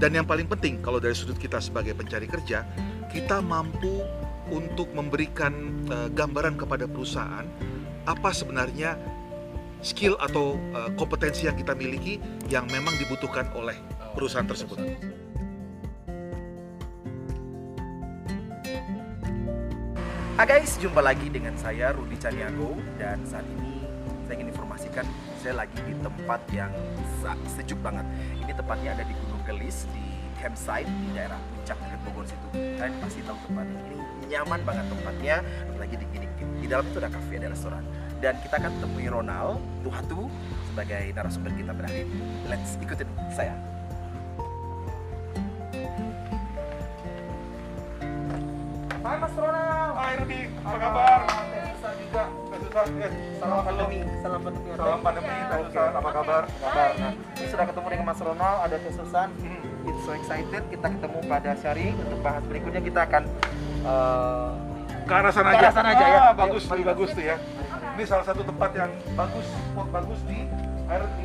Dan yang paling penting kalau dari sudut kita sebagai pencari kerja, kita mampu untuk memberikan uh, gambaran kepada perusahaan apa sebenarnya skill atau uh, kompetensi yang kita miliki yang memang dibutuhkan oleh perusahaan tersebut. Hai guys, jumpa lagi dengan saya Rudi Caniago dan saat ini saya ingin informasikan saya lagi di tempat yang sejuk banget. Ini tempatnya ada di Gunung Gelis di campsite di daerah puncak dekat Bogor situ. Kalian pasti tahu tempat ini. Nyaman banget tempatnya, lagi di gini Di dalam itu ada cafe, ada restoran. Dan kita akan temui Ronald Tuhatu sebagai narasumber kita pada. Let's ikutin saya. Eh, Salam pandemi, salam pandemi. Salam pandemi, Teh Susan, apa kabar? Kabar. Nah, ini sudah ketemu dengan Mas Ronald, ada Teh Susan. Hmm. It's so excited. Kita ketemu pada sharing untuk bahas berikutnya kita akan uh, Ke arah sana Ke aja. arah sana aja, ya. Ah, bagus, mari. bagus tuh ya. Ini salah satu tempat yang bagus, spot bagus di RT.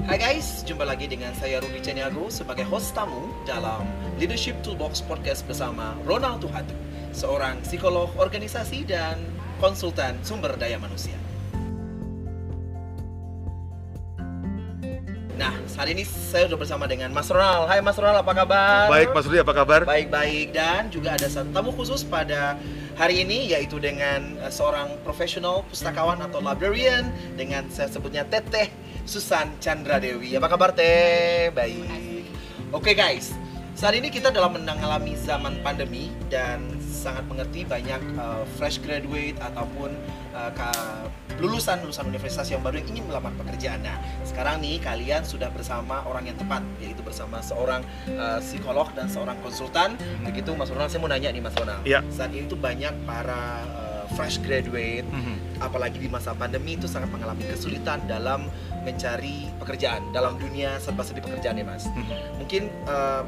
Hai guys, jumpa lagi dengan saya Rudi Caniago sebagai host tamu dalam Leadership Toolbox Podcast bersama Ronald Tuhatu, seorang psikolog organisasi dan konsultan sumber daya manusia. Nah, saat ini saya sudah bersama dengan Mas Ronald. Hai Mas Ronald, apa kabar? Baik, Mas Rudi, apa kabar? Baik-baik dan juga ada satu tamu khusus pada hari ini yaitu dengan eh, seorang profesional pustakawan atau librarian dengan saya sebutnya Teteh Susan Chandra Dewi. Apa kabar Teh? Baik. Oke guys, saat ini kita dalam mengalami zaman pandemi dan sangat mengerti banyak eh, fresh graduate ataupun eh, ka- lulusan lulusan universitas yang baru yang ingin melamar pekerjaan. Nah, sekarang nih kalian sudah bersama orang yang tepat, yaitu bersama seorang uh, psikolog dan seorang konsultan. Begitu Mas Ronald, saya mau nanya nih Mas Ronald. Iya. Saat ini tuh banyak para uh, fresh graduate, Mhm. Apalagi di masa pandemi itu sangat mengalami kesulitan dalam mencari pekerjaan dalam dunia serba-serbi pekerjaan ya Mas. Mhm. Mungkin uh,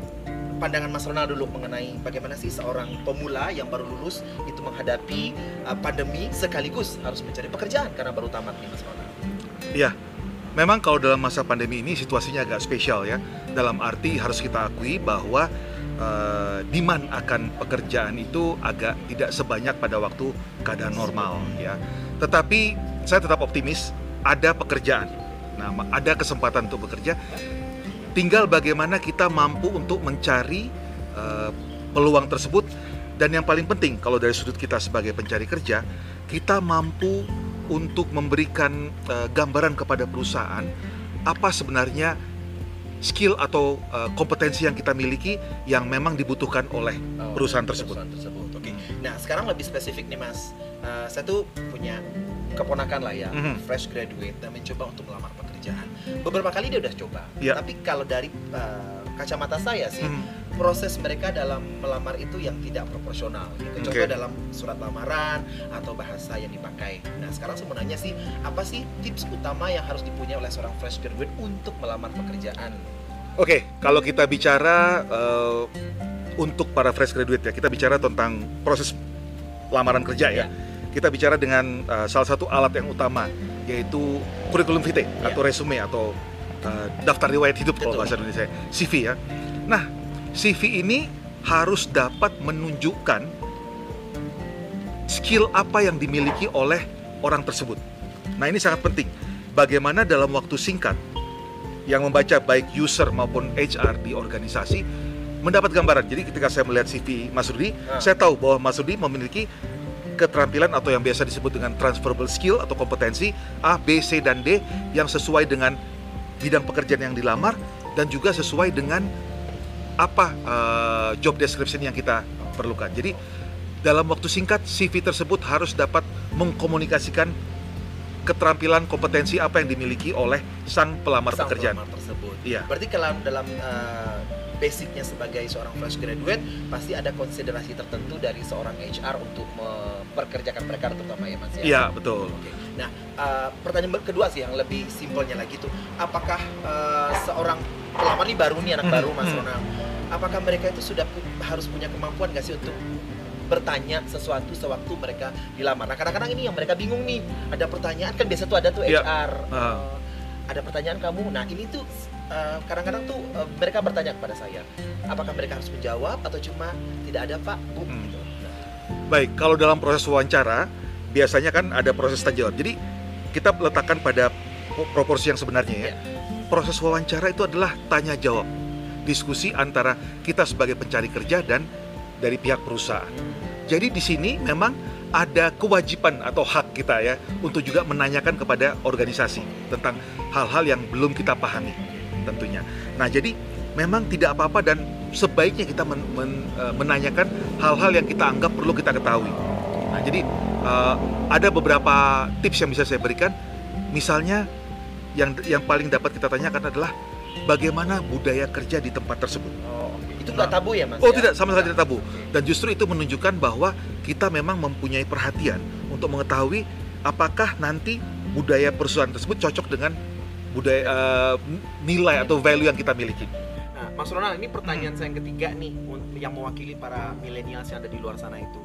pandangan Mas Ronald dulu mengenai bagaimana sih seorang pemula yang baru lulus itu menghadapi uh, pandemi sekaligus harus mencari pekerjaan karena baru tamat nih Mas Ronald. Iya, memang kalau dalam masa pandemi ini situasinya agak spesial ya. Dalam arti harus kita akui bahwa eh, demand akan pekerjaan itu agak tidak sebanyak pada waktu keadaan normal ya. Tetapi saya tetap optimis ada pekerjaan. Nah, ada kesempatan untuk bekerja. Tinggal bagaimana kita mampu untuk mencari eh, peluang tersebut dan yang paling penting kalau dari sudut kita sebagai pencari kerja, kita mampu untuk memberikan eh, gambaran kepada perusahaan apa sebenarnya skill atau eh, kompetensi yang kita miliki yang memang dibutuhkan oleh Oh, perusahaan tersebut. Perusahaan tersebut. Oke. Nah, sekarang lebih spesifik nih Mas. Eh, saya tuh punya keponakan lah ya, Mhm. fresh graduate dan mencoba untuk melamar pekerjaan. Beberapa kali dia udah coba. Iya. Tapi kalau dari eh, kacamata saya sih, Mhm. proses mereka dalam melamar itu yang tidak proporsional gitu. Contoh dalam surat lamaran atau bahasa yang dipakai. Nah, sekarang sebenarnya sih apa sih tips utama yang harus dipunyai oleh seorang fresh graduate untuk melamar pekerjaan? Oke, kalau kita bicara eh, untuk para fresh graduate ya, kita bicara tentang proses lamaran kerja ya. Ya. Kita bicara dengan eh, salah satu alat yang utama yaitu kurikulum vitae Ya. atau resume atau eh, daftar riwayat hidup kalau Betul. bahasa Indonesia, CV ya. Nah, CV ini harus dapat menunjukkan skill apa yang dimiliki oleh orang tersebut. Nah, ini sangat penting. Bagaimana dalam waktu singkat yang membaca baik user maupun HR di organisasi mendapat gambaran. Jadi ketika saya melihat CV Mas Rudi, Ah. saya tahu bahwa Mas Rudi memiliki keterampilan atau yang biasa disebut dengan transferable skill atau kompetensi A, B, C, dan D yang sesuai dengan bidang pekerjaan yang dilamar dan juga sesuai dengan apa eh, job description yang kita perlukan. Jadi dalam waktu singkat CV tersebut harus dapat mengkomunikasikan keterampilan kompetensi apa yang dimiliki oleh sang pelamar Sang pekerjaan. pelamar tersebut. Iya. Berarti kalau dalam uh, basicnya sebagai seorang fresh graduate pasti ada konsiderasi tertentu dari seorang HR untuk memperkerjakan mereka terutama ya Mas ya. Iya, betul. Oke. Nah, uh, pertanyaan kedua sih yang lebih simpelnya lagi tuh, apakah uh, seorang pelamar ini baru nih anak Hmm, baru Mas hmm. Ronald, apakah mereka itu sudah pu- harus punya kemampuan nggak sih untuk bertanya sesuatu sewaktu mereka dilamar. Nah, kadang-kadang ini yang mereka bingung nih. Ada pertanyaan kan biasa tuh ada tuh Iya. HR. Ah. eh, ada pertanyaan kamu. Nah, ini tuh eh, kadang-kadang tuh eh, mereka bertanya kepada saya, apakah mereka harus menjawab atau cuma tidak ada Pak, Bu Hmm. gitu. Nah, Baik, kalau dalam proses wawancara biasanya kan ada proses tanya jawab. Jadi kita letakkan pada po- proporsi yang sebenarnya ya. Iya. Proses wawancara itu adalah tanya jawab, diskusi antara kita sebagai pencari kerja dan dari pihak perusahaan. Jadi di sini memang ada kewajiban atau hak kita ya untuk juga menanyakan kepada organisasi tentang hal-hal yang belum kita pahami tentunya. Nah jadi memang tidak apa-apa dan sebaiknya kita men- men- eh, menanyakan hal-hal yang kita anggap perlu kita ketahui. Nah jadi eh, ada beberapa tips yang bisa saya berikan. Misalnya yang yang paling dapat kita tanyakan adalah bagaimana budaya kerja di tempat tersebut. oh, itu nggak tabu ya Mas? Oh ya? tidak, sama sekali tidak tabu. Dan justru itu menunjukkan bahwa kita memang mempunyai perhatian untuk mengetahui apakah nanti budaya perusahaan tersebut cocok dengan budaya eh, nilai atau value yang kita miliki. Nah, Mas Ronald, ini pertanyaan saya yang ketiga nih yang mewakili para milenials yang ada di luar sana itu.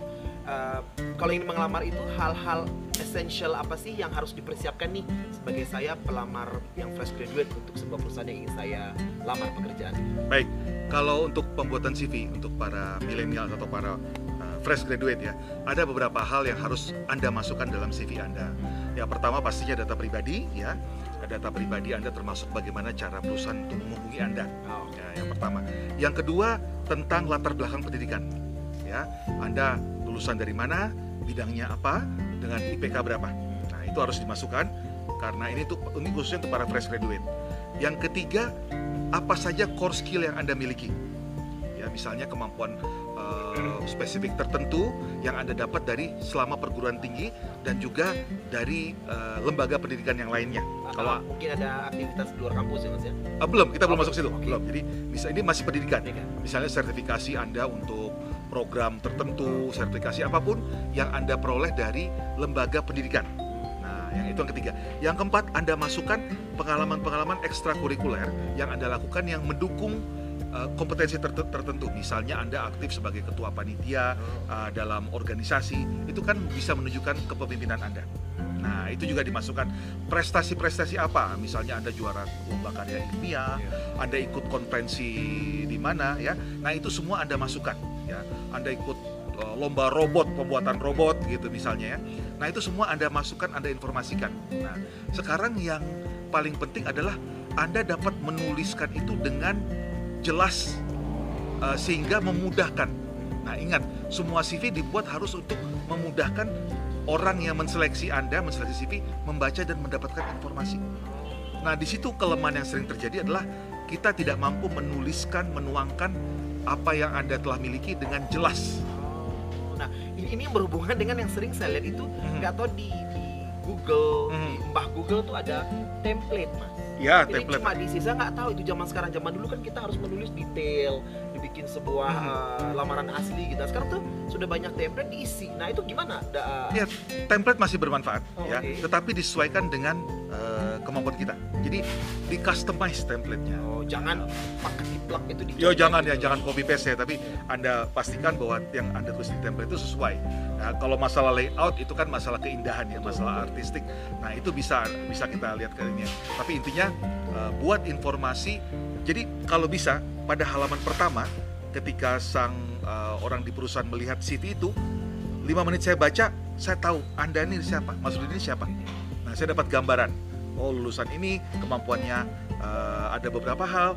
Eh, kalau ingin mengelamar itu hal-hal essential apa sih yang harus dipersiapkan nih sebagai saya pelamar yang fresh graduate untuk sebuah perusahaan yang ingin saya lamar pekerjaan? Baik, kalau untuk pembuatan CV untuk para milenial atau para uh, fresh graduate ya, ada beberapa hal yang harus Anda masukkan dalam CV Anda. Yang pertama pastinya data pribadi ya. Data pribadi Anda termasuk bagaimana cara perusahaan untuk menghubungi Anda. Oh, Ya, yang pertama. Yang kedua tentang latar belakang pendidikan. Ya, Anda lulusan dari mana, bidangnya apa, dengan IPK berapa. Nah, itu harus dimasukkan karena ini tuh ini khususnya untuk para fresh graduate. Yang ketiga, apa saja core skill yang Anda miliki. Ya, misalnya kemampuan eh, spesifik tertentu yang Anda dapat dari selama perguruan tinggi dan juga dari eh, lembaga pendidikan yang lainnya. kalau Kalau mungkin ada aktivitas di luar kampus ya Mas ya? ah, belum, kita belum Oh, masuk situ, oke. belum. Jadi bisa ini masih pendidikan. Iya kan? misalnya sertifikasi Anda untuk program tertentu, sertifikasi apa pun yang Anda peroleh dari lembaga pendidikan. Nah, yang itu yang ketiga. Yang keempat, Anda masukkan pengalaman-pengalaman ekstrakurikuler yang Anda lakukan yang mendukung uh, kompetensi ter- tertentu. Misalnya Anda aktif sebagai ketua panitia uh, dalam organisasi, itu kan bisa menunjukkan kepemimpinan Anda. Nah, itu juga dimasukkan prestasi-prestasi apa? Misalnya Anda juara lomba karya ilmiah, anda ikut konferensi di mana ya. Nah, itu semua Anda masukkan ya. Anda ikut uh, lomba robot, pembuatan robot gitu misalnya ya. Nah, itu semua Anda masukkan, Anda informasikan. Nah, sekarang yang paling penting adalah Anda dapat menuliskan itu dengan jelas uh, sehingga memudahkan. Nah, ingat, semua CV dibuat harus untuk memudahkan orang yang menseleksi Anda, menseleksi CV, membaca dan mendapatkan informasi. Nah, di situ kelemahan yang sering terjadi adalah kita tidak mampu menuliskan, menuangkan apa yang Anda telah miliki dengan jelas. Oh, Nah, ini, ini berhubungan dengan yang sering saya lihat itu Mhm. nggak tahu di, di Google, Mhm. di Mbah Google tuh ada template, Mas. Ya, ini template. cuma diisi, saya nggak tahu itu zaman sekarang. Zaman dulu kan kita harus menulis detail, dibikin sebuah eh, lamaran asli gitu. Nah, Sekarang tuh sudah banyak template diisi. Nah, itu gimana? Da, Ya, template masih bermanfaat Oh, ya, oke. tetapi disesuaikan dengan eh, kemampuan kita. Jadi di customize template-nya. Oh, jangan pakai plug itu di Yo jangan ya, jangan copy paste ya, tapi Anda pastikan bahwa yang Anda tulis di template itu sesuai. Nah, kalau masalah layout itu kan masalah keindahan ya, masalah artistik. Nah, itu bisa bisa kita lihat ke ini. Tapi intinya eh, buat informasi. Jadi kalau bisa pada halaman pertama ketika sang eh, orang di perusahaan melihat CV itu, lima menit saya baca, saya tahu Anda ini siapa, Mas Rudi ini siapa. Nah, saya dapat gambaran. Oh, lulusan ini kemampuannya eh, ada beberapa hal,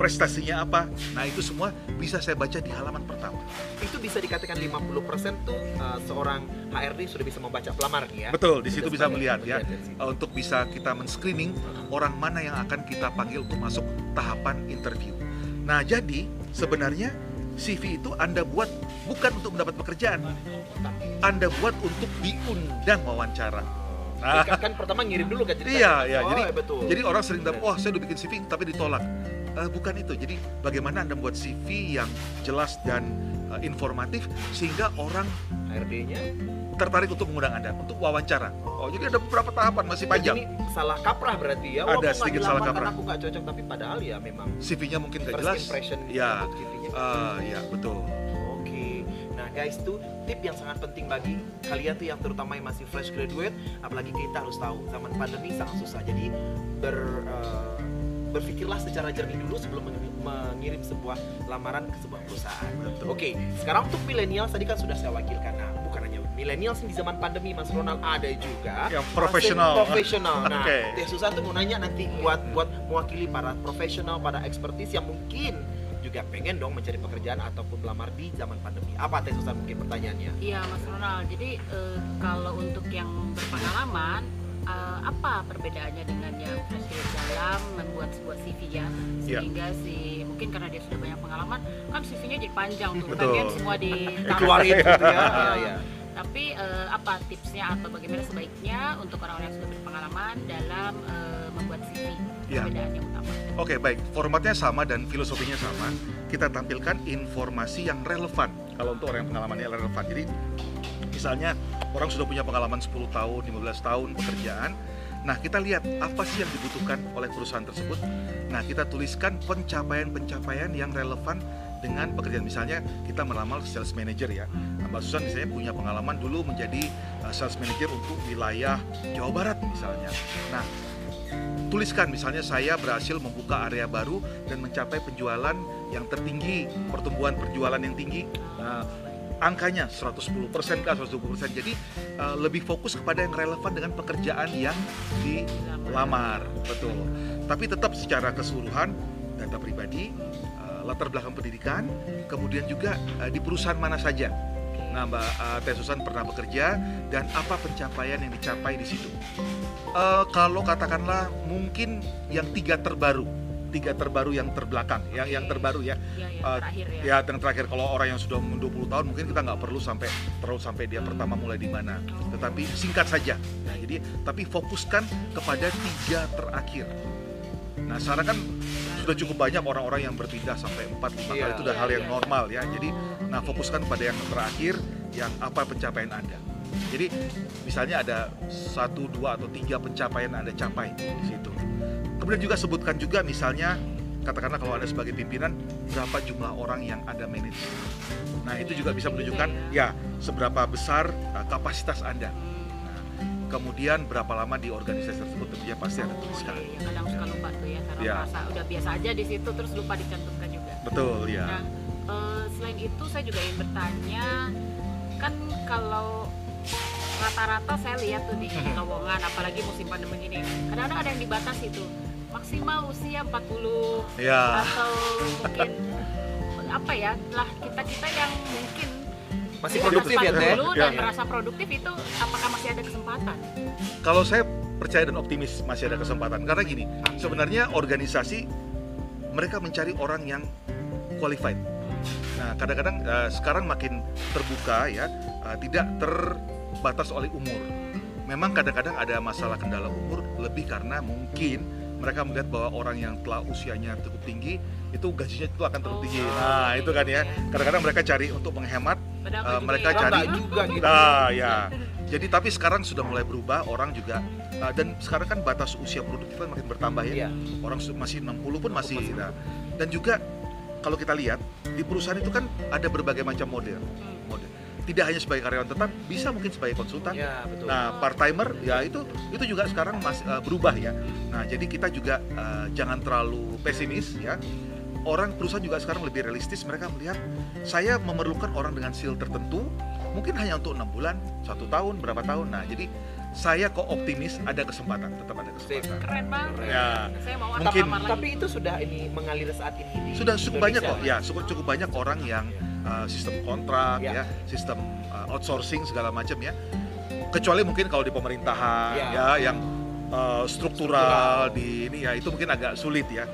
prestasinya apa. Nah, itu semua bisa saya baca di halaman pertama. itu bisa dikatakan 50% tuh eh, seorang HRD sudah bisa membaca pelamar nih ya. Betul, di situ Sudah bisa melihat ya. eh, Untuk bisa kita men-screening orang mana yang akan kita panggil untuk masuk tahapan interview. Nah, jadi sebenarnya CV itu Anda buat bukan untuk mendapat pekerjaan. Anda buat untuk diundang wawancara. Nah, kan, kan pertama ngirim dulu kan. Iya, iya. Oh, jadi betul. jadi orang sering dapat, wah saya udah bikin CV tapi ditolak. Eh, bukan itu. Jadi bagaimana anda membuat CV yang jelas dan eh, informatif sehingga orang HRD-nya tertarik untuk mengundang anda untuk wawancara. Oh, jadi ada beberapa tahapan masih panjang. ini salah kaprah berarti ya. Ada aku nggak sedikit salah kaprah. aku nggak cocok tapi padahal ya memang CV-nya mungkin gak first jelas. impression Ya, untuk CV-nya. eh, ya betul. Oke, nah guys tuh tip yang sangat penting bagi kalian tuh yang terutama yang masih fresh graduate, apalagi kita harus tahu zaman pandemi sangat susah. Jadi ber eh, berpikirlah secara jernih dulu sebelum mengirim, mengirim sebuah lamaran ke sebuah perusahaan. Betul. Oke, sekarang untuk milenial tadi kan sudah saya wakilkan. Nah, milenial sih di zaman pandemi Mas Ronald ada juga Yang profesional. Profesional. Nah, Oke. Teh Susan tuh mau nanya nanti buat buat mewakili para profesional, para ekspertis yang mungkin juga pengen dong mencari pekerjaan ataupun melamar di zaman pandemi. Apa Teh Susan mungkin pertanyaannya? Iya Mas Ronald, jadi eh, kalau untuk yang berpengalaman eh, apa perbedaannya dengan yang fresh graduate dalam membuat sebuah CV ya Iya. sehingga si mungkin karena dia sudah banyak pengalaman kan CV-nya jadi panjang tuh Betul. bagian semua di Keluarin gitu ya. Iya, iya. Tapi eh, apa tipsnya atau bagaimana sebaiknya untuk orang-orang yang sudah berpengalaman dalam eh, membuat CV Iya. perbedaannya utama? Oke, baik. Formatnya sama dan filosofinya sama. Kita tampilkan informasi yang relevan. Kalau untuk orang yang pengalamannya relevan. Jadi, misalnya orang sudah punya pengalaman 10 tahun, 15 tahun pekerjaan. Nah, kita lihat apa sih yang dibutuhkan oleh perusahaan tersebut. Nah, kita tuliskan pencapaian-pencapaian yang relevan dengan pekerjaan. Misalnya, kita melamar sales manager ya. Nah, Mbak Susan misalnya punya pengalaman dulu menjadi uh, sales manager untuk wilayah Jawa Barat misalnya. Nah, tuliskan misalnya saya berhasil membuka area baru dan mencapai penjualan yang tertinggi, pertumbuhan penjualan yang tinggi. Nah, angkanya 110% kah 120%. Jadi uh, lebih fokus kepada yang relevan dengan pekerjaan yang dilamar. Betul. Tapi tetap secara keseluruhan data pribadi, latar belakang pendidikan, kemudian juga uh, di perusahaan mana saja. Nah, Mbak uh, Teh Susan pernah bekerja dan apa pencapaian yang dicapai di situ? Eh, kalau katakanlah mungkin yang tiga terbaru, tiga terbaru yang terbelakang, yang yang terbaru ya. Ya, yang Eh, terakhir ya. Ya, yang terakhir kalau orang yang sudah 20 tahun mungkin kita nggak perlu sampai terus sampai dia pertama mulai di mana, tetapi singkat saja. Nah, jadi tapi fokuskan kepada tiga terakhir. Nah, sekarang kan sudah cukup banyak orang-orang yang berpindah sampai 4 5 kali Iya. itu udah hal yang Iya, iya. normal ya. Jadi nah fokuskan pada yang terakhir yang apa pencapaian Anda. Jadi misalnya ada satu, dua atau tiga pencapaian yang Anda capai di situ. Kemudian juga sebutkan juga misalnya katakanlah kalau Anda sebagai pimpinan berapa jumlah orang yang Anda manage. Nah, itu juga bisa menunjukkan ya seberapa besar uh, kapasitas Anda. Kemudian berapa lama di organisasi tersebut tentunya pasti Anda tuliskan. Oh, iya, kadang suka lupa tuh ya karena Ya. merasa udah biasa aja di situ terus lupa dicantumkan juga. Betul ya. Nah, eh, selain itu saya juga ingin bertanya, kan kalau rata-rata saya lihat tuh di lowongan, apalagi musim pandemi ini, kadang-kadang ada yang dibatasi tuh maksimal usia 40 Ya. atau mungkin apa ya, lah kita kita yang mungkin Masih di produktif ya, Teh? 40 dan Ya. merasa produktif itu apakah masih ada kesempatan? Kalau saya percaya dan optimis masih ada kesempatan karena gini, sebenarnya organisasi mereka mencari orang yang qualified. Nah, kadang-kadang eh, sekarang makin terbuka ya, eh, tidak terbatas oleh umur. Memang kadang-kadang ada masalah kendala umur lebih karena mungkin mereka melihat bahwa orang yang telah usianya cukup tinggi itu gajinya itu akan terlalu tinggi. Oh, Nah, itu kan ya. Kadang-kadang mereka cari untuk menghemat juga mereka ya. cari- juga gitu. Nah, ya. Jadi tapi sekarang sudah mulai berubah orang juga uh, dan sekarang kan batas usia produktif kan makin bertambah ya. Iya. Orang su- masih 60 pun masih Masih. nah. Dan juga kalau kita lihat di perusahaan itu kan ada berbagai macam model. Hmm. Tidak hanya sebagai karyawan tetap, bisa mungkin sebagai konsultan. Ya, betul. Nah, part timer ya itu itu juga sekarang masih uh, berubah ya. Nah, jadi kita juga uh, jangan terlalu pesimis ya. Orang perusahaan juga sekarang lebih realistis. Mereka melihat saya memerlukan orang dengan skill tertentu, mungkin hanya untuk enam bulan, satu tahun, berapa tahun. Nah, jadi saya kok optimis ada kesempatan, tetap ada kesempatan. Keren banget. Ya. Saya mau Mungkin-. Tapi itu sudah ini mengalir saat ini di Sudah cukup banyak kok, ya cukup cukup banyak orang yang uh, sistem kontrak Ya. ya, sistem uh, outsourcing segala macam ya. Kecuali mungkin kalau di pemerintahan Ya. ya, yang uh, struktural di ini ya itu mungkin agak sulit ya.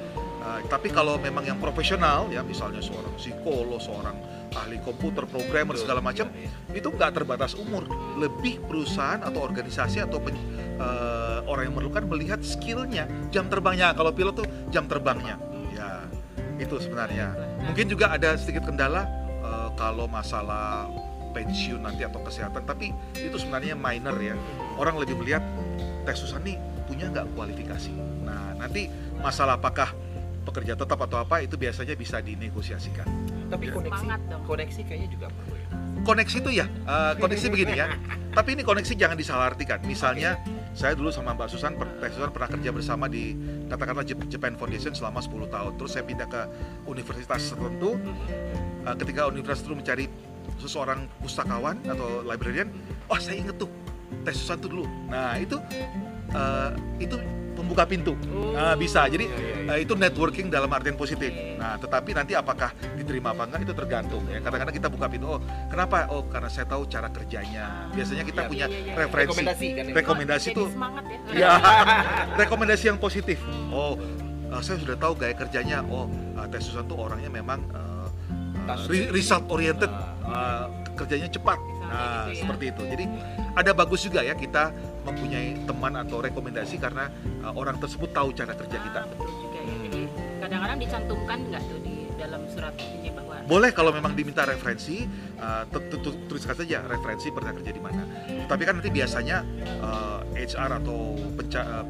Uh, tapi kalau memang yang profesional ya misalnya seorang psikolog, seorang ahli komputer, programmer segala macam Iya, iya. itu nggak terbatas umur. Lebih perusahaan atau organisasi atau pen- eh, orang yang memerlukan melihat skillnya, jam terbangnya. Kalau pilot tuh jam terbangnya. Ya, itu sebenarnya. Mungkin juga ada sedikit kendala eh, kalau masalah pensiun nanti atau kesehatan, tapi itu sebenarnya minor ya. Orang lebih melihat Teh Susan nih punya nggak kualifikasi. Nah, nanti masalah apakah pekerja tetap atau apa itu biasanya bisa dinegosiasikan. Tapi Ya. koneksi koneksi kayaknya juga perlu ya. koneksi itu ya eh, koneksi begini ya tapi ini koneksi jangan disalahartikan misalnya saya dulu sama Mbak Susan, Teh Susan pernah kerja bersama di katakanlah Jap- Japan Foundation selama 10 tahun. Terus saya pindah ke universitas tertentu. Uh, ketika universitas itu mencari seseorang pustakawan atau librarian, oh saya inget tuh Teh Susan tuh dulu. Nah itu uh, itu pembuka pintu. Nah, bisa. Jadi Iya, iya, iya. uh, itu networking dalam artian positif. Nah, tetapi nanti apakah diterima apa enggak itu tergantung ya. Kadang-kadang kita buka pintu, oh kenapa? Oh karena saya tahu cara kerjanya. Biasanya kita punya referensi. Rekomendasi kan ini? Rekomendasi Jadi tuh semangat ya. Ya, rekomendasi yang positif. Oh, uh, saya sudah tahu gaya kerjanya. Oh, uh, Teh Susan tuh orangnya memang uh, uh, result oriented, Ah. uh, kerjanya cepat. Nah, gitu ya. seperti itu. Jadi ada bagus juga ya kita mempunyai teman atau rekomendasi karena uh, orang tersebut tahu cara kerja kita. Ah, betul juga ya. Hmm. Jadi kadang-kadang dicantumkan nggak tuh di dalam surat ini bahwa Boleh kalau memang diminta referensi, uh, tu- tu- tu- tuliskan saja referensi pernah kerja di mana. Tapi kan nanti biasanya uh, HR atau penca-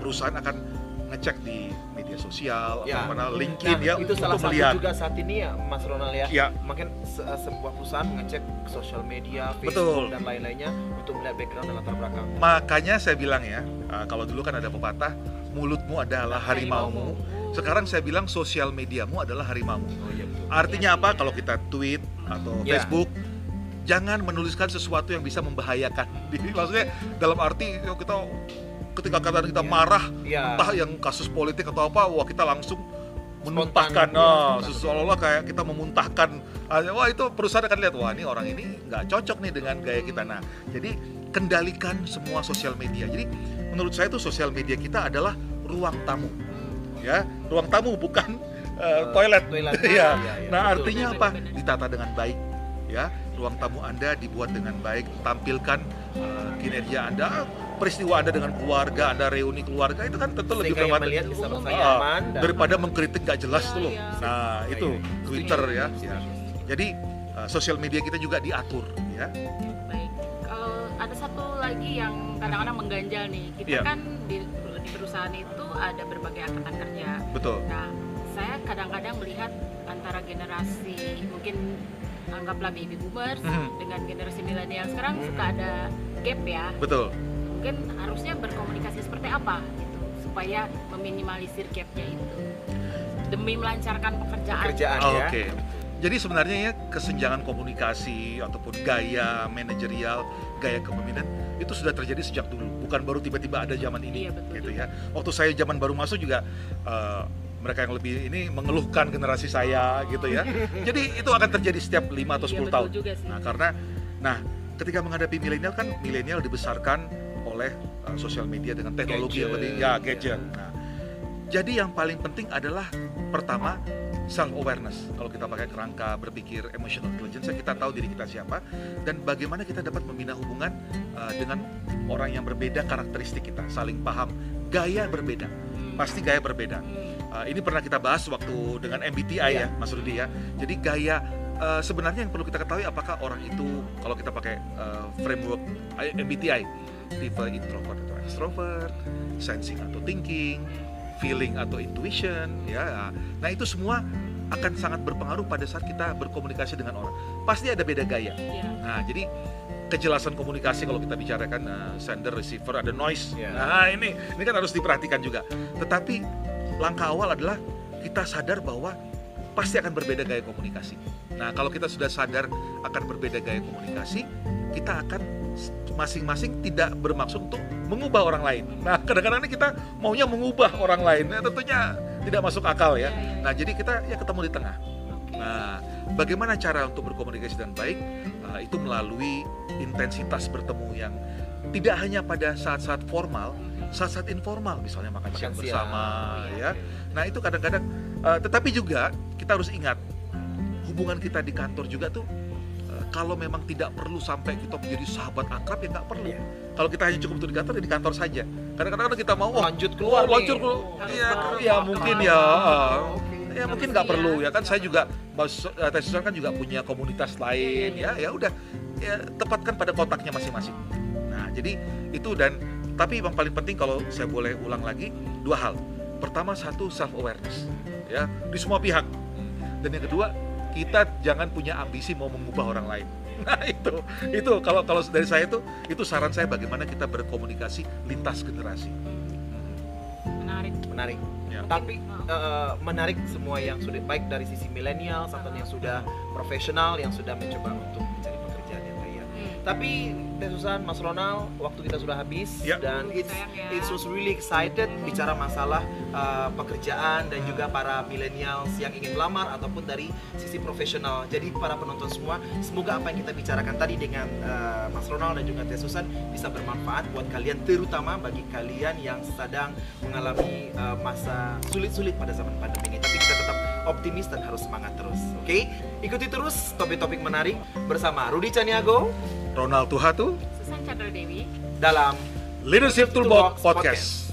perusahaan akan ngecek di media sosial Ya. atau mana LinkedIn Nah, ya itu salah satu melihat. juga saat ini ya Mas Ronald ya. Ya. Makin se- sebuah perusahaan mengecek sosial media, Betul. Facebook dan lain-lainnya untuk melihat background dan latar belakang. Makanya saya bilang ya, uh, kalau dulu kan ada pepatah mulutmu adalah harimaumu. Sekarang saya bilang sosial mediamu adalah harimaumu. Oh iya betul. Artinya apa? Kalau kita tweet atau Ya. Facebook, jangan menuliskan sesuatu yang bisa membahayakan. Jadi maksudnya dalam arti kita ketika kata kita Ya. marah, Iya. entah yang kasus politik atau apa, wah kita langsung menumpahkan, Spontan, nah, ya, spontan. seolah-olah kayak kita memuntahkan, ah, wah itu perusahaan akan lihat, wah ini orang ini nggak cocok nih dengan gaya kita. Nah, jadi kendalikan semua sosial media. Jadi menurut saya tuh sosial media kita adalah ruang tamu, ya, ruang tamu bukan Eh, toilet. toilet. Iya. Iya, iya, Nah, betul. artinya apa? benar. Ditata dengan baik, ya. Ruang tamu Anda dibuat dengan baik, tampilkan eh, kinerja Anda, peristiwa Anda dengan keluarga, Anda reuni keluarga itu kan tentu lebih Sehingga melihat nyaman dan daripada mengkritik nggak jelas tuh loh. iya. Nah, Iya, itu iya, iya. Twitter ya. Ya. Jadi eh, sosial media kita juga diatur ya. Baik. Kalau ada satu lagi yang kadang-kadang mengganjal nih. Kita Iya. kan di, di perusahaan itu ada berbagai angkatan kerja. Betul. Nah, saya kadang-kadang melihat antara generasi mungkin anggaplah baby boomers Mhm. dengan generasi milenial sekarang Mhm. suka ada gap ya. Betul. Mungkin harusnya berkomunikasi seperti apa gitu supaya meminimalisir gapnya itu demi melancarkan pekerjaan. pekerjaan Oh, ya. Oke. Jadi sebenarnya ya kesenjangan komunikasi ataupun gaya manajerial, gaya kepemimpinan itu sudah terjadi sejak dulu, bukan baru tiba-tiba ada zaman ini, Iya, betul gitu ya. Waktu saya zaman baru masuk juga eh, mereka yang lebih ini mengeluhkan generasi saya, gitu ya. Jadi itu akan terjadi setiap 5 atau Iya, 10 betul tahun. juga sih. Nah, karena nah ketika menghadapi milenial kan milenial dibesarkan oleh uh, sosial media dengan teknologi yang Gadget, lebih ya ya. gadget. Nah, jadi yang paling penting adalah pertama self awareness. Kalau kita pakai kerangka berpikir emotional intelligence, kita tahu diri kita siapa dan bagaimana kita dapat membina hubungan uh, dengan orang yang berbeda karakteristik kita, saling paham, gaya berbeda. Hmm. Pasti gaya berbeda. Uh, ini pernah kita bahas waktu dengan MBTI ya, Mas Rudi ya. Jadi gaya uh, sebenarnya yang perlu kita ketahui apakah orang itu kalau kita pakai uh, framework MBTI, tipe introvert atau extrovert, sensing atau thinking, feeling atau intuition, ya. Nah itu semua akan sangat berpengaruh pada saat kita berkomunikasi dengan orang. Pasti ada beda gaya. Iya. Nah, jadi kejelasan komunikasi kalau kita bicarakan uh, sender receiver ada noise. Ya. Nah, ini ini kan harus diperhatikan juga. Tetapi langkah awal adalah kita sadar bahwa pasti akan berbeda gaya komunikasi. Nah, kalau kita sudah sadar akan berbeda gaya komunikasi, kita akan masing-masing tidak bermaksud untuk mengubah orang lain. Nah, kadang-kadang ini kita maunya mengubah orang lain, nah, tentunya tidak masuk akal ya. Iya, iya, iya. Nah, jadi kita ya ketemu di tengah. Nah, bagaimana cara untuk berkomunikasi dengan baik? Uh, itu melalui intensitas bertemu yang tidak hanya pada saat-saat formal, saat-saat informal, misalnya makan, Makan siang bersama, ya. Nah, itu kadang-kadang. uh, tetapi juga kita harus ingat hubungan kita di kantor juga tuh. Kalau memang tidak perlu sampai kita menjadi sahabat akrab ya nggak perlu. Iya. Kalau kita hanya cukup untuk di kantor ya di kantor saja. Kadang-kadang kita mau oh, Lanjut keluar oh, lanjut keluar. Iya, ya mungkin ya. Oke. ya Harus mungkin nggak iya. perlu ya kan saya juga Mas eh, kan juga punya komunitas lain Iya, ya ya udah ya tepatkan pada kotaknya masing-masing nah jadi itu dan tapi yang paling penting kalau saya boleh ulang lagi dua hal pertama satu self awareness ya di semua pihak dan yang kedua kita jangan punya ambisi mau mengubah orang lain. Nah itu, itu kalau kalau dari saya itu itu saran saya bagaimana kita berkomunikasi lintas generasi. menarik. Menarik. Ya. tapi Oh. eh, menarik semua yang sudah baik dari sisi milenial atau yang sudah profesional yang sudah mencoba untuk tapi Teh Susan, Mas Ronald, waktu kita sudah habis Ya. dan it's ya. it was really excited bicara masalah uh, pekerjaan dan juga para millennials yang ingin melamar ataupun dari sisi profesional. Jadi para penonton semua, semoga apa yang kita bicarakan tadi dengan uh, Mas Ronald dan juga Teh Susan bisa bermanfaat buat kalian terutama bagi kalian yang sedang mengalami uh, masa sulit-sulit pada zaman pandemi ini. Tapi kita tetap optimis dan harus semangat terus. Oke? Ikuti terus topik-topik menarik bersama Rudi Caniago Ronald Tuhatu, Susan Chandra Dewi dalam Leadership Toolbox Toolbox Podcast.